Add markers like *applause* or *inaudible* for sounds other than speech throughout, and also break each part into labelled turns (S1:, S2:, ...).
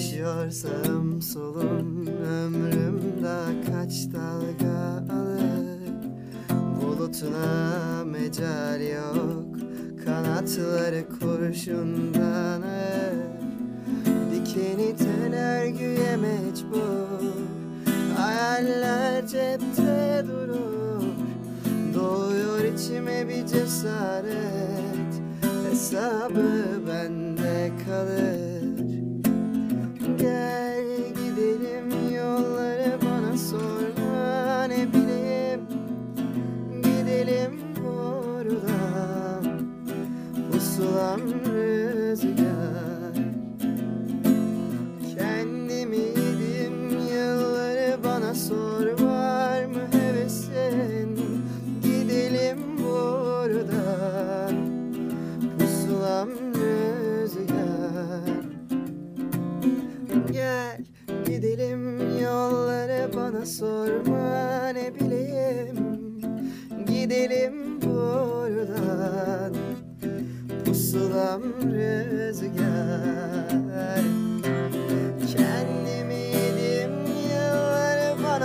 S1: Karışıyor sağım solum Ömrüm daha kaç dalga alır? Bulutuna mecal yok Kanatları kurşundan Dikeni tel örgüye mecbur Hayaller cepte durur. Doğuyor içime bir cesaret Hesabı bende kalır Pusulam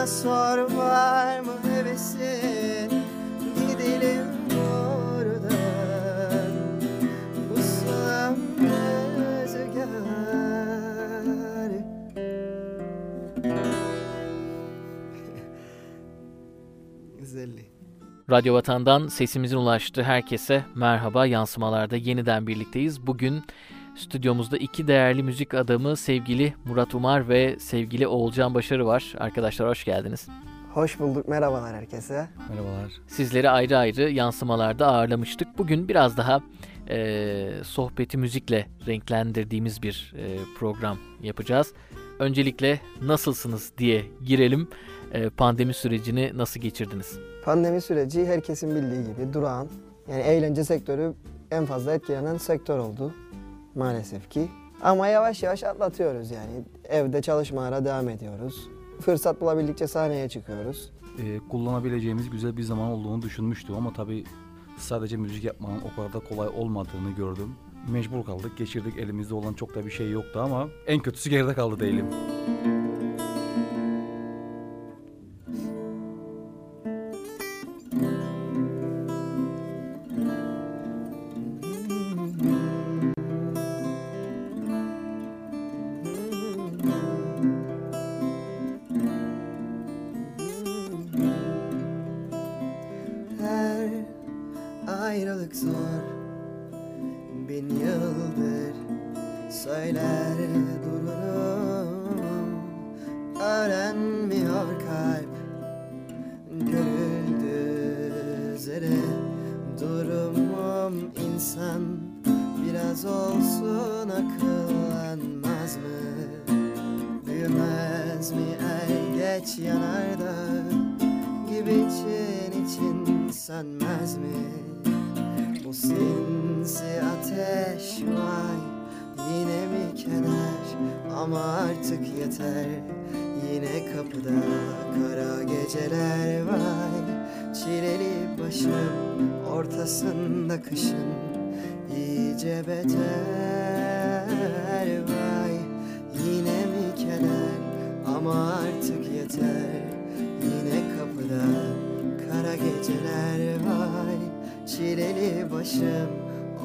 S1: sor var mı hevesin Gidelim buradan Pusulam rüzgar *laughs* Güzelliği.
S2: Radyo Vatan'dan sesimizin ulaştığı herkese merhaba. Yansımalarda yeniden birlikteyiz. Bugün stüdyomuzda iki değerli müzik adamı sevgili Murat Umar ve sevgili Oğulcan Başarı var. Arkadaşlar hoş geldiniz.
S1: Hoş bulduk. Merhabalar herkese.
S3: Merhabalar.
S2: Sizleri ayrı ayrı yansımalarda ağırlamıştık. Bugün biraz daha e, sohbeti müzikle renklendirdiğimiz bir e, program yapacağız. Öncelikle nasılsınız diye girelim. E, pandemi sürecini nasıl geçirdiniz?
S1: Pandemi süreci herkesin bildiği gibi durağan, yani eğlence sektörü en fazla etkilenen sektör oldu maalesef ki. Ama yavaş yavaş atlatıyoruz yani. Evde çalışmalara devam ediyoruz. Fırsat bulabildikçe sahneye çıkıyoruz.
S3: Ee, kullanabileceğimiz güzel bir zaman olduğunu düşünmüştüm ama tabii sadece müzik yapmanın o kadar da kolay olmadığını gördüm. Mecbur kaldık, geçirdik. Elimizde olan çok da bir şey yoktu ama en kötüsü geride kaldı değilim.
S1: Ayrılık zor. Bin yıldır söyler dururum. Öğrenmiyor kalp. Görüldüğü üzere Durumum insan. Biraz olsun akıllanmaz mı? Büyümez mi? Er geç yanarda. Gibi için için sönmez mi? Bu sinsi ateş vay Yine mi kenar? Ama artık yeter Yine kapıda kara geceler vay. Çileli başım ortasında kışın iyice beter vay. Yine mi keder ama artık yeter Yine kapıda kara geceler vay. Çileli başım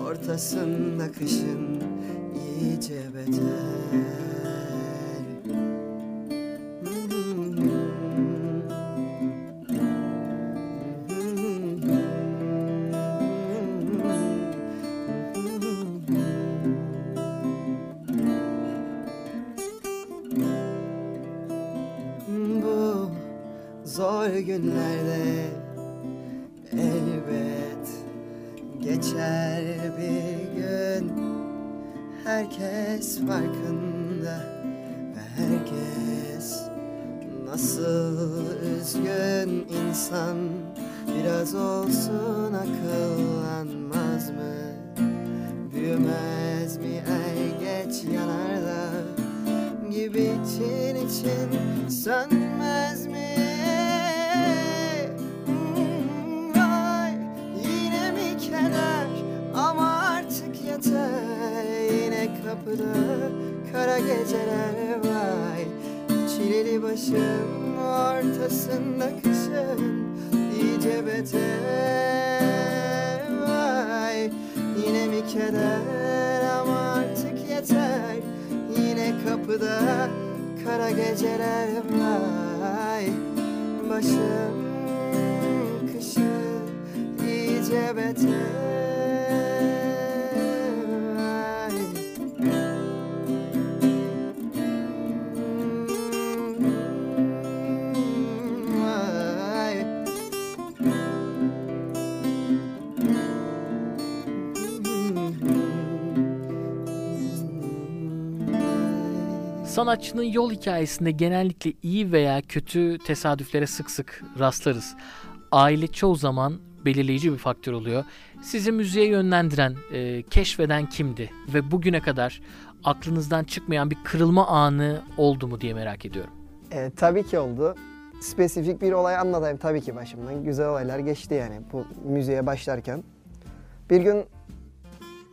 S1: ortasında kışın iyice beter. Herkes farkında ve herkes nasıl üzgün insan. Biraz olsun akıllanmaz mı? Büyümez mi? Er geç yanar da gibi için için sönmez Kapıda kara geceler vay Çileli başım ortasında kışın iyice beter Vay. Yine mi keder ama artık yeter? Yine kapıda kara geceler vay Başım kışın iyice beter
S2: Sanatçının yol hikayesinde genellikle iyi veya kötü tesadüflere sık sık rastlarız. Aile çoğu zaman belirleyici bir faktör oluyor. Sizi müziğe yönlendiren, e, keşfeden kimdi? Ve bugüne kadar aklınızdan çıkmayan bir kırılma anı oldu mu diye merak ediyorum.
S1: E, tabii ki oldu. Spesifik bir olay anlatayım tabii ki başımdan. Güzel olaylar geçti yani bu müziğe başlarken. Bir gün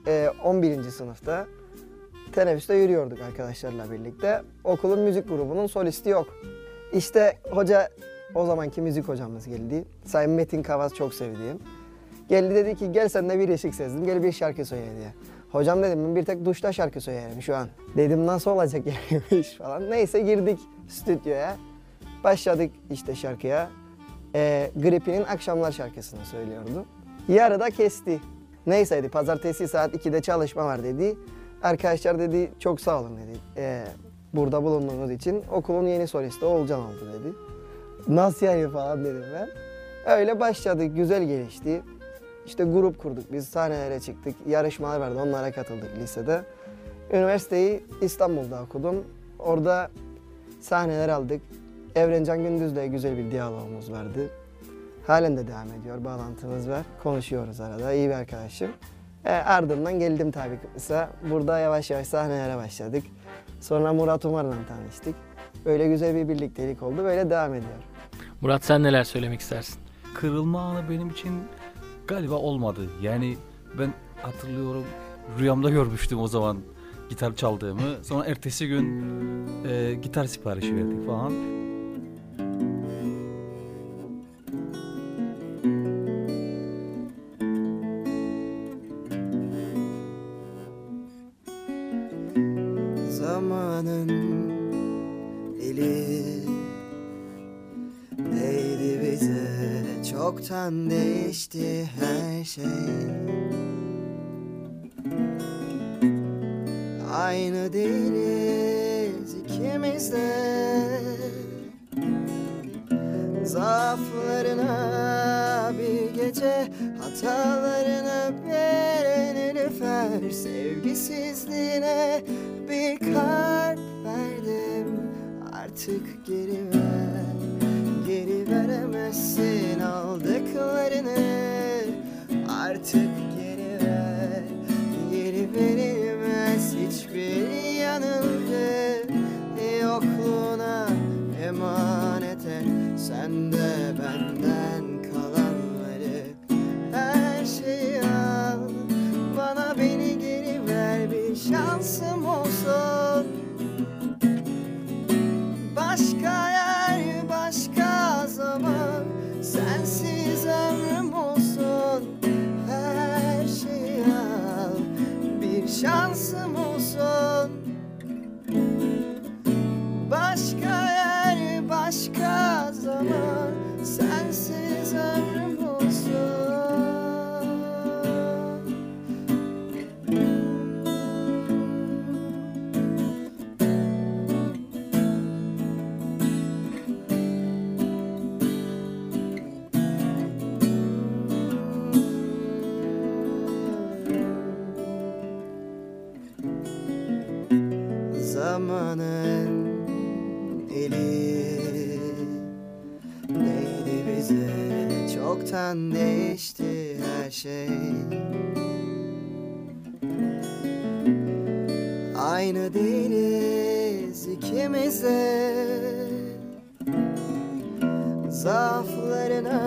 S1: e, 11. sınıfta teneffüste yürüyorduk arkadaşlarla birlikte. Okulun müzik grubunun solisti yok. İşte hoca, o zamanki müzik hocamız geldi. Sayın Metin Kavaz çok sevdiğim. Geldi dedi ki gel sen de bir ışık sezdim, gel bir şarkı söyle diye. Hocam dedim ben bir tek duşta şarkı söylerim şu an. Dedim nasıl olacak yani *laughs* iş falan. Neyse girdik stüdyoya. Başladık işte şarkıya. Ee, Gripi'nin Akşamlar şarkısını söylüyordu. Yarıda kesti. Neyseydi pazartesi saat 2'de çalışma var dedi. Arkadaşlar dedi çok sağ olun dedi. Ee, burada bulunduğunuz için okulun yeni solisti Olcan oldu dedi. Nasıl yani falan dedim ben. Öyle başladık güzel gelişti. İşte grup kurduk biz sahnelere çıktık. Yarışmalar vardı onlara katıldık lisede. Üniversiteyi İstanbul'da okudum. Orada sahneler aldık. Evrencan Gündüz'le güzel bir diyalogumuz vardı. Halen de devam ediyor. Bağlantımız var. Konuşuyoruz arada. İyi bir arkadaşım. E, ardından geldim tabii Kıbrıs'a. Burada yavaş yavaş sahnelere başladık. Sonra Murat Umar'la tanıştık. Böyle güzel bir birliktelik oldu. Böyle devam ediyor.
S2: Murat sen neler söylemek istersin?
S3: Kırılma anı benim için galiba olmadı. Yani ben hatırlıyorum rüyamda görmüştüm o zaman gitar çaldığımı. Sonra ertesi gün e, gitar siparişi verdik falan.
S1: Zaaflarına bir gece Hatalarına bir nilüfer Sevgisizliğine bir kalp verdim. Artık geri ver Geri veremezsin. Aldıklarını zamanın eli Değdi bize çoktan değişti her şey. Aynı değiliz ikimiz de. Zaaflarına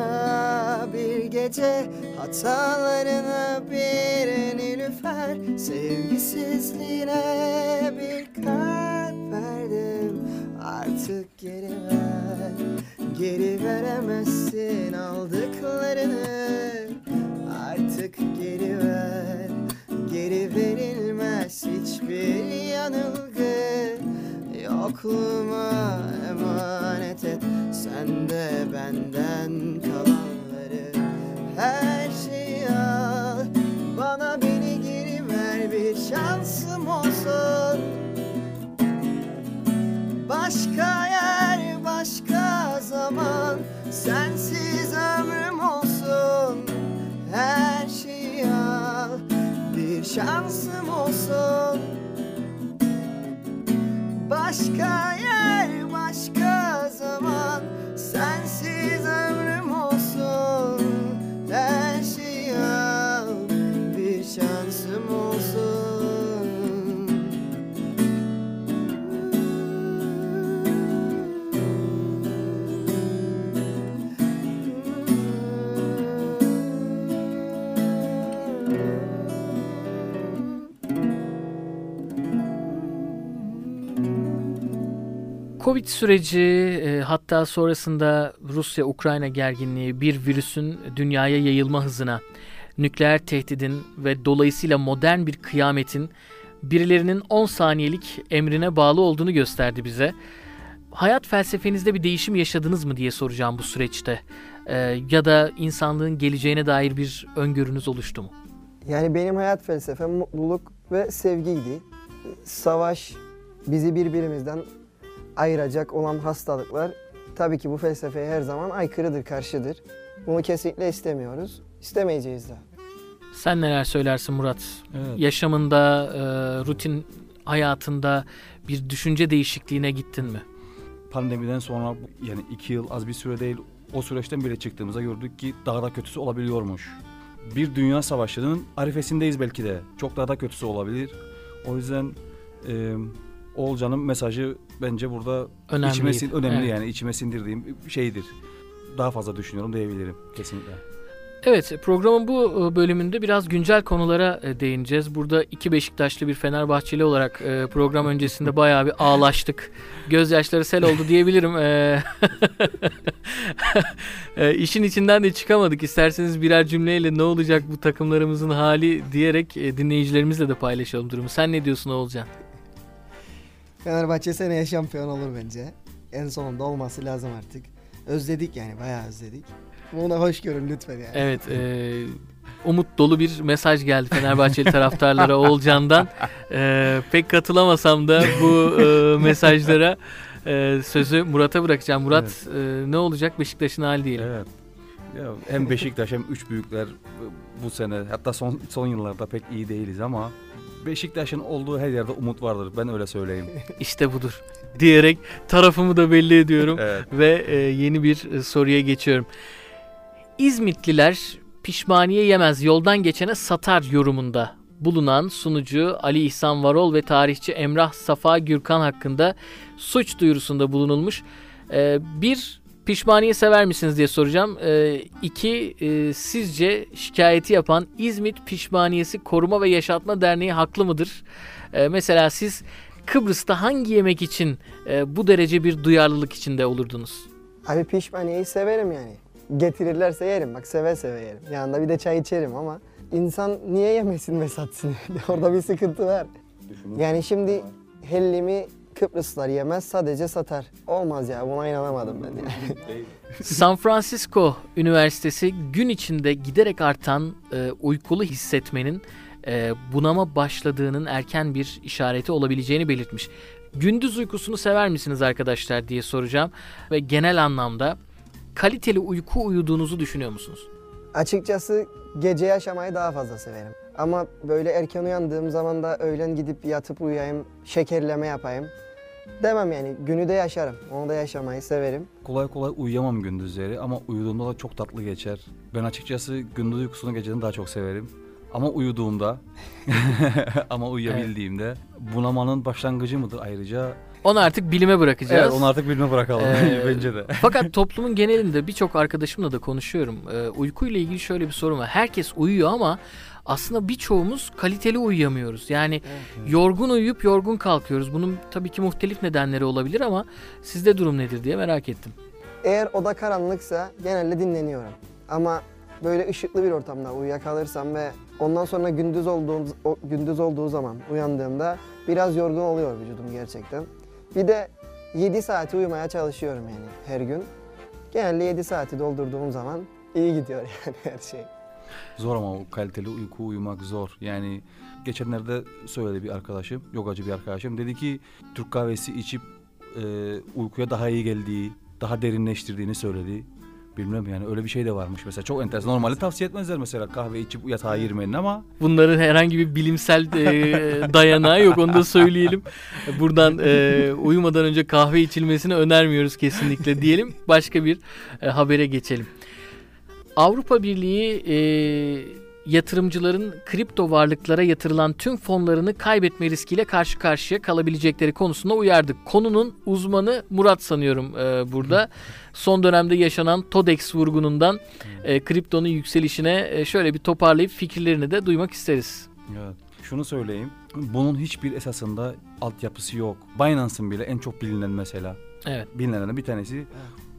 S1: bir gece Hatalarına bir nilüfer Sevgisizliğine bir kalp verdim. Artık geri ver. Geri veremezsin aldıklarını. Artık geri ver. Geri verilmez hiçbir yanılgı. Yokluğuma emanet et. Sen de benden kalanları. Her şeyi al. Bana beni geri ver. Bir şansım olsun Başka yer, başka zaman. Sensiz ömrüm olsun Her şeyi al. Bir şansım olsun. Başka yer, başka zaman
S2: Covid süreci e, hatta sonrasında Rusya-Ukrayna gerginliği bir virüsün dünyaya yayılma hızına, nükleer tehdidin ve dolayısıyla modern bir kıyametin birilerinin 10 saniyelik emrine bağlı olduğunu gösterdi bize. Hayat felsefenizde bir değişim yaşadınız mı diye soracağım bu süreçte. E, ya da insanlığın geleceğine dair bir öngörünüz oluştu mu?
S1: Yani benim hayat felsefem mutluluk ve sevgiydi. Savaş bizi birbirimizden ayıracak olan hastalıklar tabii ki bu felsefeye her zaman aykırıdır, karşıdır. Bunu kesinlikle istemiyoruz. İstemeyeceğiz de.
S2: Sen neler söylersin Murat?
S3: Evet.
S2: Yaşamında, e, rutin hayatında bir düşünce değişikliğine gittin mi?
S3: Pandemiden sonra yani iki yıl az bir süre değil o süreçten bile çıktığımızda gördük ki daha da kötüsü olabiliyormuş. Bir dünya savaşının arifesindeyiz belki de. Çok daha da kötüsü olabilir. O yüzden e, Oğulcan'ın mesajı bence burada
S2: Önemli.
S3: içime sin- önemli
S2: Evet.
S3: yani içime sindirdiğim şeydir. Daha fazla düşünüyorum diyebilirim kesinlikle.
S2: Evet programın bu e, bölümünde biraz güncel konulara e, değineceğiz. Burada iki Beşiktaşlı bir Fenerbahçeli olarak e, program öncesinde bayağı bir ağlaştık. Gözyaşları sel oldu diyebilirim. *laughs* İşin içinden de çıkamadık. İsterseniz birer cümleyle ne olacak bu takımlarımızın hali diyerek dinleyicilerimizle de paylaşalım durumu. Sen ne diyorsun Oğulcan?
S1: Fenerbahçe seneye şampiyon olur bence. En sonunda olması lazım artık. Özledik yani bayağı özledik. Buna hoş görün lütfen yani.
S2: Evet, e, umut dolu bir mesaj geldi Fenerbahçeli taraftarlara *laughs* Oğulcan'dan. E, pek katılamasam da bu e, *laughs* mesajlara e, sözü Murat'a bırakacağım. Murat e, ne olacak Beşiktaş'ın hali diyelim.
S3: Evet. Ya hem Beşiktaş hem üç büyükler bu sene hatta son son yıllarda pek iyi değiliz ama Beşiktaş'ın olduğu her yerde umut vardır. Ben öyle söyleyeyim. *laughs*
S2: İşte budur diyerek tarafımı da belli ediyorum
S3: Evet.
S2: ve e, yeni bir e, soruya geçiyorum. İzmitliler pişmaniye yemez yoldan geçene satar yorumunda bulunan sunucu Ali İhsan Varol ve tarihçi Emrah Safa Gürkan hakkında suç duyurusunda bulunulmuş. Ee, bir pişmaniye sever misiniz diye soracağım. Ee, iki e, sizce şikayeti yapan İzmit Pişmaniyesi Koruma ve Yaşatma Derneği haklı mıdır? Ee, mesela siz Kıbrıs'ta hangi yemek için e, bu derece bir duyarlılık içinde olurdunuz?
S1: Abi pişmaniyeyi severim yani. Getirirlerse yerim bak seve seve yerim. Yanında bir de çay içerim ama insan niye yemesin ve satsın? *laughs* Orada bir sıkıntı var. Yani şimdi hellimi Kıbrıslılar yemez sadece satar. Olmaz ya buna inanamadım ben yani. *laughs*
S2: San Francisco Üniversitesi gün içinde giderek artan e, uykulu hissetmenin e, bunama başladığının erken bir işareti olabileceğini belirtmiş. Gündüz uykusunu sever misiniz arkadaşlar diye soracağım ve genel anlamda kaliteli uyku uyuduğunuzu düşünüyor musunuz?
S1: Açıkçası gece yaşamayı daha fazla severim.
S4: Ama böyle erken uyandığım zaman da öğlen gidip yatıp uyuyayım, şekerleme yapayım. Demem yani günü de yaşarım. Onu da yaşamayı severim.
S3: Kolay kolay uyuyamam gündüzleri ama uyuduğumda da çok tatlı geçer. Ben açıkçası gündüz uykusunu geceden daha çok severim. Ama uyuduğumda *laughs* ama uyuyabildiğimde bunamanın başlangıcı mıdır ayrıca?
S2: Onu artık bilime bırakacağız.
S3: Evet onu artık bilme bırakalım
S2: Ee, *laughs*
S3: bence de. *laughs*
S2: Fakat toplumun genelinde birçok arkadaşımla da konuşuyorum. Ee, uykuyla ilgili şöyle bir sorun var. Herkes uyuyor ama aslında birçoğumuz kaliteli uyuyamıyoruz. Yani yorgun uyuyup yorgun kalkıyoruz. Bunun tabii ki muhtelif nedenleri olabilir ama sizde durum nedir diye merak ettim.
S4: Eğer oda karanlıksa genelde dinleniyorum. Ama böyle ışıklı bir ortamda uyuyakalırsam ve ondan sonra gündüz olduğum gündüz olduğu zaman uyandığımda biraz yorgun oluyor vücudum gerçekten. Bir de 7 saati uyumaya çalışıyorum yani her gün. Genelde 7 saati doldurduğum zaman iyi gidiyor *laughs* yani her şey.
S3: Zor ama o kaliteli uyku uyumak zor. Yani geçenlerde söyledi bir arkadaşım, yogacı bir arkadaşım. Dedi ki Türk kahvesi içip e, uykuya daha iyi geldiği, daha derinleştirdiğini söyledi. Bilmem yani öyle bir şey de varmış mesela. Çok enteresan. Normalde tavsiye etmezler mesela kahve içip yatağa girmenin ama
S2: Bunların herhangi bir bilimsel e, dayanağı yok onu da söyleyelim. Buradan e, uyumadan önce kahve içilmesini önermiyoruz kesinlikle diyelim. Başka bir e, habere geçelim. Avrupa Birliği e, yatırımcıların kripto varlıklara yatırılan tüm fonlarını kaybetme riskiyle karşı karşıya kalabilecekleri konusunda uyardı. Konunun uzmanı Murat sanıyorum e, burada. Son dönemde yaşanan TODEX vurgunundan e, kriptonun yükselişine e, şöyle bir toparlayıp fikirlerini de duymak isteriz.
S3: Evet. Şunu söyleyeyim. Bunun hiçbir esasında altyapısı yok. Binance'ın bile en çok bilinen mesela.
S2: Evet.
S3: Bilinenlerden bir tanesi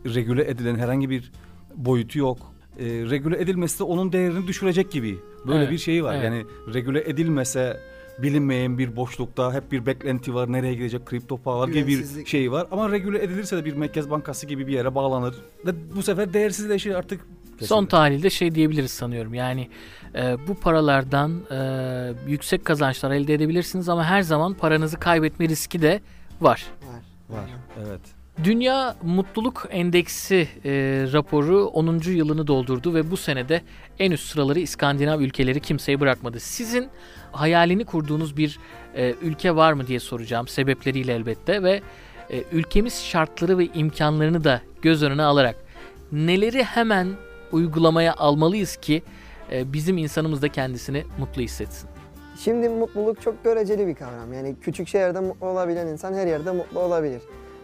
S3: regüle edilen herhangi bir boyutu yok. Ee, regüle edilmesi de onun değerini düşürecek gibi. Böyle
S2: Evet,
S3: bir şey var.
S2: evet.
S3: Yani regüle edilmese bilinmeyen bir boşlukta hep bir beklenti var. Nereye gidecek kripto paralar gibi bir şey var. Ama regüle edilirse de bir merkez bankası gibi bir yere bağlanır. Ve bu sefer değersizleşir artık.
S2: Son
S3: Kesinlikle.
S2: tahlilde şey diyebiliriz sanıyorum. Yani e, bu paralardan e, yüksek kazançlar elde edebilirsiniz ama her zaman paranızı kaybetme riski de var.
S4: Var.
S3: var. Evet.
S2: Dünya Mutluluk Endeksi e, raporu 10. yılını doldurdu ve bu senede en üst sıraları İskandinav ülkeleri kimseyi bırakmadı. Sizin hayalini kurduğunuz bir e, ülke var mı diye soracağım sebepleriyle elbette ve e, ülkemiz şartları ve imkanlarını da göz önüne alarak neleri hemen uygulamaya almalıyız ki e, bizim insanımız da kendisini mutlu hissetsin.
S4: Şimdi mutluluk çok göreceli bir kavram. Yani küçük şehirde mutlu olabilen insan her yerde mutlu olabilir.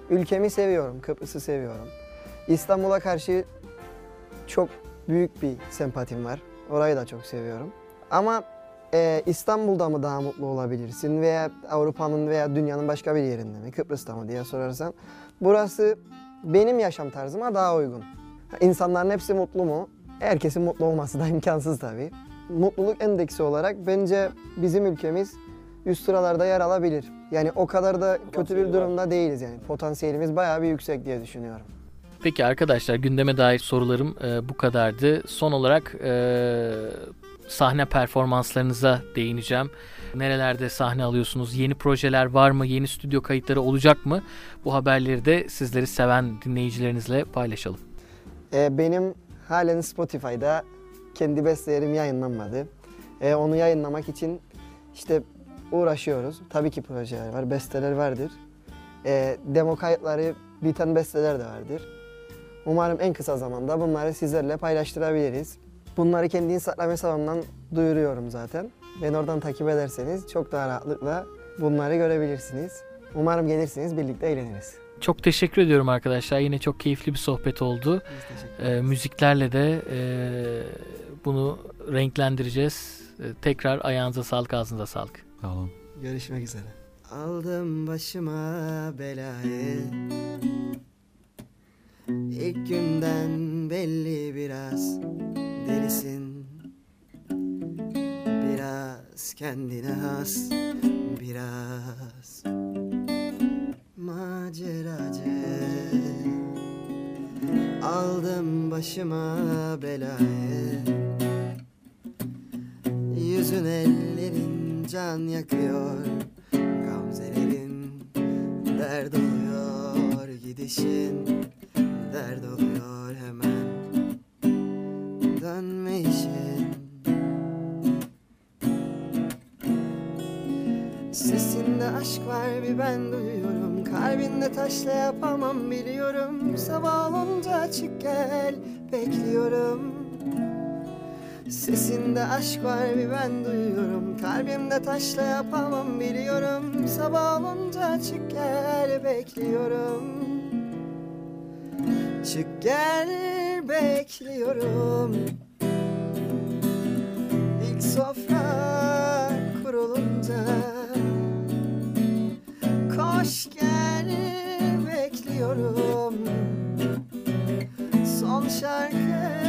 S4: Ülkemi seviyorum, Kıbrıs'ı seviyorum. İstanbul'a karşı çok büyük bir sempatim var. Orayı da çok seviyorum. Ama e, İstanbul'da mı daha mutlu olabilirsin veya Avrupa'nın veya dünyanın başka bir yerinde mi, Kıbrıs'ta mı diye sorarsan burası benim yaşam tarzıma daha uygun. İnsanların hepsi mutlu mu? Herkesin mutlu olması da *laughs* imkansız tabii. Mutluluk endeksi olarak bence bizim ülkemiz üst sıralarda yer alabilir. Yani o kadar da kötü bir durumda değiliz yani. Potansiyelimiz bayağı bir yüksek diye düşünüyorum.
S2: Peki arkadaşlar gündeme dair sorularım e, bu kadardı. Son olarak e, sahne performanslarınıza değineceğim. Nerelerde sahne alıyorsunuz? Yeni projeler var mı? Yeni stüdyo kayıtları olacak mı? Bu haberleri de sizleri seven dinleyicilerinizle paylaşalım.
S4: Ee, benim halen Spotify'da kendi bestelerim yayınlanmadı. Ee, onu yayınlamak için işte uğraşıyoruz. Tabii ki projeler var, besteler vardır. Ee, demo kayıtları, biten besteler de vardır. Umarım en kısa zamanda bunları sizlerle paylaştırabiliriz. Bunları kendi Instagram hesabımdan duyuruyorum zaten. Beni oradan takip ederseniz çok daha rahatlıkla bunları görebilirsiniz. Umarım gelirsiniz, birlikte eğleniriz.
S2: Çok teşekkür ediyorum arkadaşlar. Yine çok keyifli bir sohbet oldu. E, müziklerle de e, bunu renklendireceğiz. E, tekrar ayağınıza sağlık, ağzınıza sağlık.
S3: Sağ olun.
S4: Görüşmek üzere. Aldım başıma belayı İlk günden belli biraz delisin Biraz kendine has Biraz maceracı Aldım başıma belayı Yüzün ellerin can yakıyor. Gamzelerin dert oluyor Gidişin dert oluyor hemen. Dönme işin.
S1: Sesinde aşk var bir ben duyuyorum. Kalbinde taşla yapamam biliyorum. Sabah olunca açık gel bekliyorum. Sesinde aşk var bir ben duyuyorum. Kalbimde taşla yapamam biliyorum. Sabah olunca açık gel bekliyorum. Çık gel bekliyorum. İlk sofra kurulunca. Koş gel bekliyorum. Son şarkı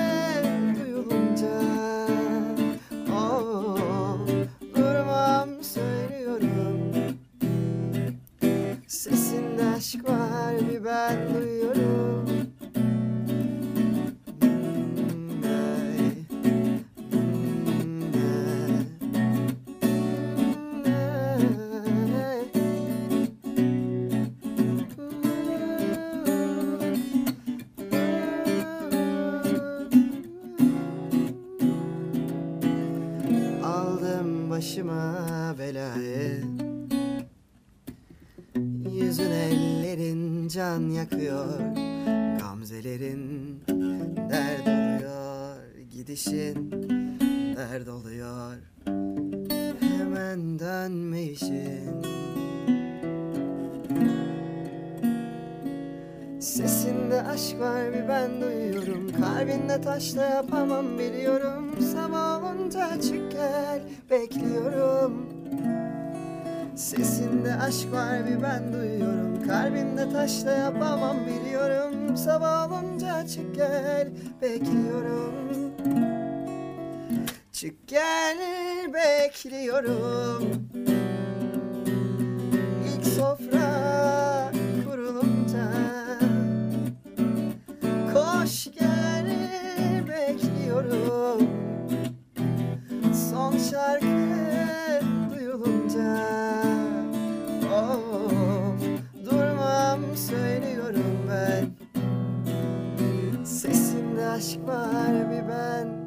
S1: yakıyor. Gamzelerin dert oluyor. Gidişin dert oluyor. Hemen dönme işin. Sesinde aşk var bir ben duyuyorum. Kalbinde taşla yapamam biliyorum. Sabah olunca açık gel bekliyorum. Sesinde aşk var bir ben duyuyorum Kalbinde taşla yapamam biliyorum. Sabah olunca açık gel bekliyorum. Çık gel bekliyorum. İlk sofra kurulunca. Koş gel bekliyorum. Son şarkı aşk var bir ben